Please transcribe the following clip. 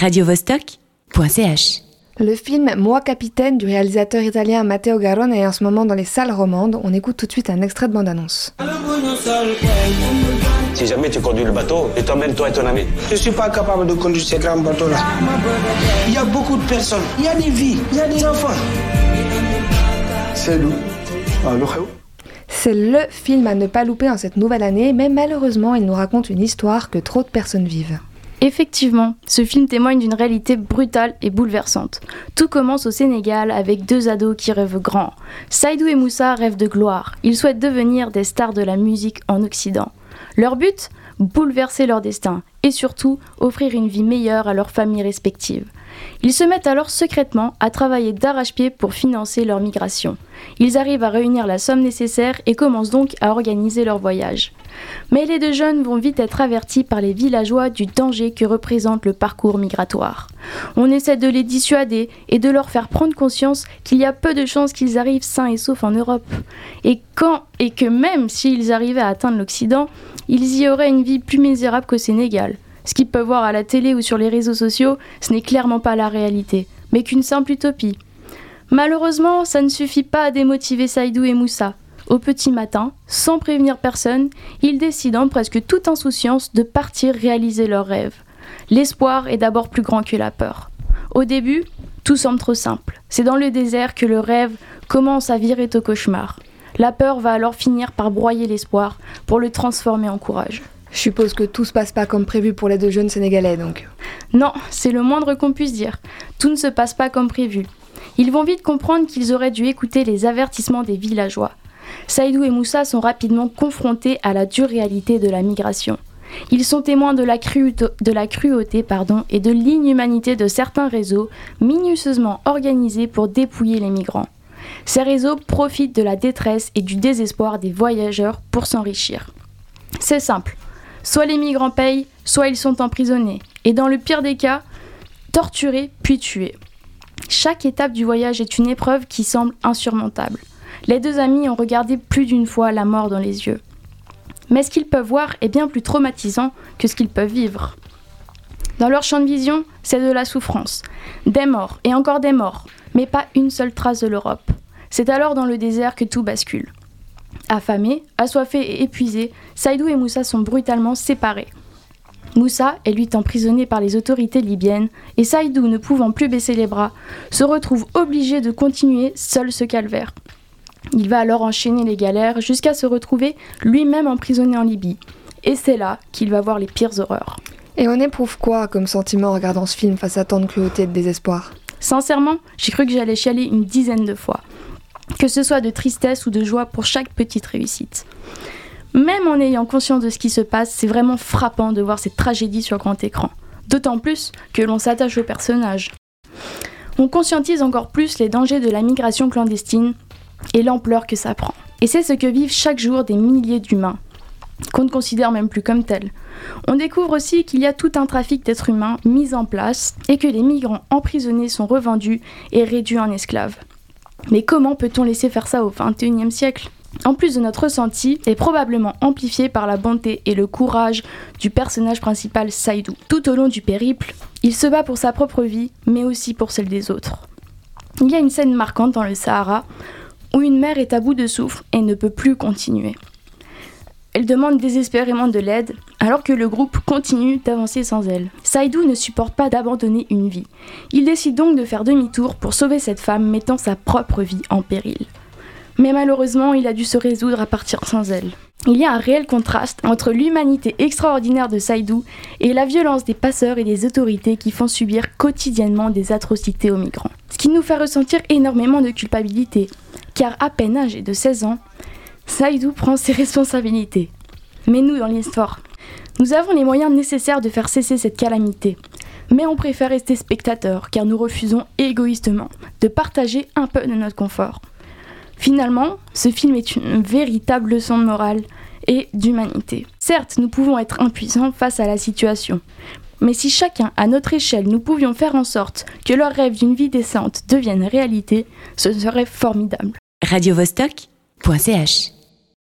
radiovostok.ch. Le film Moi capitaine du réalisateur italien Matteo Garone est en ce moment dans les salles romandes. On écoute tout de suite un extrait de bande-annonce. Si jamais tu conduis le bateau, et t'emmènes toi et ton ami. Je suis pas capable de conduire ces grands bateaux-là. Il y a beaucoup de personnes, il y a des vies, il y a des enfants. C'est nous. C'est le film à ne pas louper en cette nouvelle année, mais malheureusement, il nous raconte une histoire que trop de personnes vivent. Effectivement, ce film témoigne d'une réalité brutale et bouleversante. Tout commence au Sénégal avec deux ados qui rêvent grand. Saïdou et Moussa rêvent de gloire. Ils souhaitent devenir des stars de la musique en Occident. Leur but? Bouleverser leur destin et surtout offrir une vie meilleure à leurs familles respectives. Ils se mettent alors secrètement à travailler d'arrache-pied pour financer leur migration. Ils arrivent à réunir la somme nécessaire et commencent donc à organiser leur voyage. Mais les deux jeunes vont vite être avertis par les villageois du danger que représente le parcours migratoire. On essaie de les dissuader et de leur faire prendre conscience qu'il y a peu de chances qu'ils arrivent sains et saufs en Europe. Et quand et que même s'ils arrivaient à atteindre l'Occident, ils y auraient une vie plus misérable qu'au Sénégal. Ce qu'ils peuvent voir à la télé ou sur les réseaux sociaux, ce n'est clairement pas la réalité, mais qu'une simple utopie. Malheureusement, ça ne suffit pas à démotiver Saïdou et Moussa. Au petit matin, sans prévenir personne, ils décident en presque toute insouciance de partir réaliser leurs rêves. L'espoir est d'abord plus grand que la peur. Au début, tout semble trop simple. C'est dans le désert que le rêve commence à virer au cauchemar. La peur va alors finir par broyer l'espoir pour le transformer en courage. Je suppose que tout se passe pas comme prévu pour les deux jeunes Sénégalais, donc. Non, c'est le moindre qu'on puisse dire. Tout ne se passe pas comme prévu. Ils vont vite comprendre qu'ils auraient dû écouter les avertissements des villageois. Saïdou et Moussa sont rapidement confrontés à la dure réalité de la migration. Ils sont témoins de la, cruauté, et de l'inhumanité de certains réseaux minutieusement organisés pour dépouiller les migrants. Ces réseaux profitent de la détresse et du désespoir des voyageurs pour s'enrichir. C'est simple. Soit les migrants payent, soit ils sont emprisonnés. Et dans le pire des cas, torturés puis tués. Chaque étape du voyage est une épreuve qui semble insurmontable. Les deux amis ont regardé plus d'une fois la mort dans les yeux. Mais ce qu'ils peuvent voir est bien plus traumatisant que ce qu'ils peuvent vivre. Dans leur champ de vision, c'est de la souffrance, des morts et encore des morts, mais pas une seule trace de l'Europe. C'est alors dans le désert que tout bascule. Affamés, assoiffés et épuisés, Saïdou et Moussa sont brutalement séparés. Moussa est lui emprisonné par les autorités libyennes et Saïdou, ne pouvant plus baisser les bras, se retrouve obligé de continuer seul ce calvaire. Il va alors enchaîner les galères jusqu'à se retrouver lui-même emprisonné en Libye. Et c'est là qu'il va voir les pires horreurs. Et on éprouve quoi comme sentiment en regardant ce film face à tant de cruauté et de désespoir? Sincèrement, j'ai cru que j'allais chialer une dizaine de fois. Que ce soit de tristesse ou de joie pour chaque petite réussite. Même en ayant conscience de ce qui se passe, c'est vraiment frappant de voir cette tragédie sur grand écran. D'autant plus que l'on s'attache au personnage. On conscientise encore plus les dangers de la migration clandestine et l'ampleur que ça prend. Et c'est ce que vivent chaque jour des milliers d'humains, qu'on ne considère même plus comme tels. On découvre aussi qu'il y a tout un trafic d'êtres humains mis en place et que les migrants emprisonnés sont revendus et réduits en esclaves. Mais comment peut-on laisser faire ça au XXIe siècle? En plus de notre ressenti, est probablement amplifié par la bonté et le courage du personnage principal Saïdou. Tout au long du périple, il se bat pour sa propre vie, mais aussi pour celle des autres. Il y a une scène marquante dans le Sahara où une mère est à bout de souffle et ne peut plus continuer. Elle demande désespérément de l'aide, alors que le groupe continue d'avancer sans elle. Saïdou ne supporte pas d'abandonner une vie. Il décide donc de faire demi-tour pour sauver cette femme mettant sa propre vie en péril. Mais malheureusement, il a dû se résoudre à partir sans elle. Il y a un réel contraste entre l'humanité extraordinaire de Saïdou et la violence des passeurs et des autorités qui font subir quotidiennement des atrocités aux migrants. Ce qui nous fait ressentir énormément de culpabilité, car à peine âgé de 16 ans, Saïdou prend ses responsabilités. Mais nous, dans l'histoire, nous avons les moyens nécessaires de faire cesser cette calamité. Mais on préfère rester spectateurs, car nous refusons égoïstement de partager un peu de notre confort. Finalement, ce film est une véritable leçon de morale et d'humanité. Certes, nous pouvons être impuissants face à la situation, mais si chacun, à notre échelle, nous pouvions faire en sorte que leur rêve d'une vie décente devienne réalité, ce serait formidable.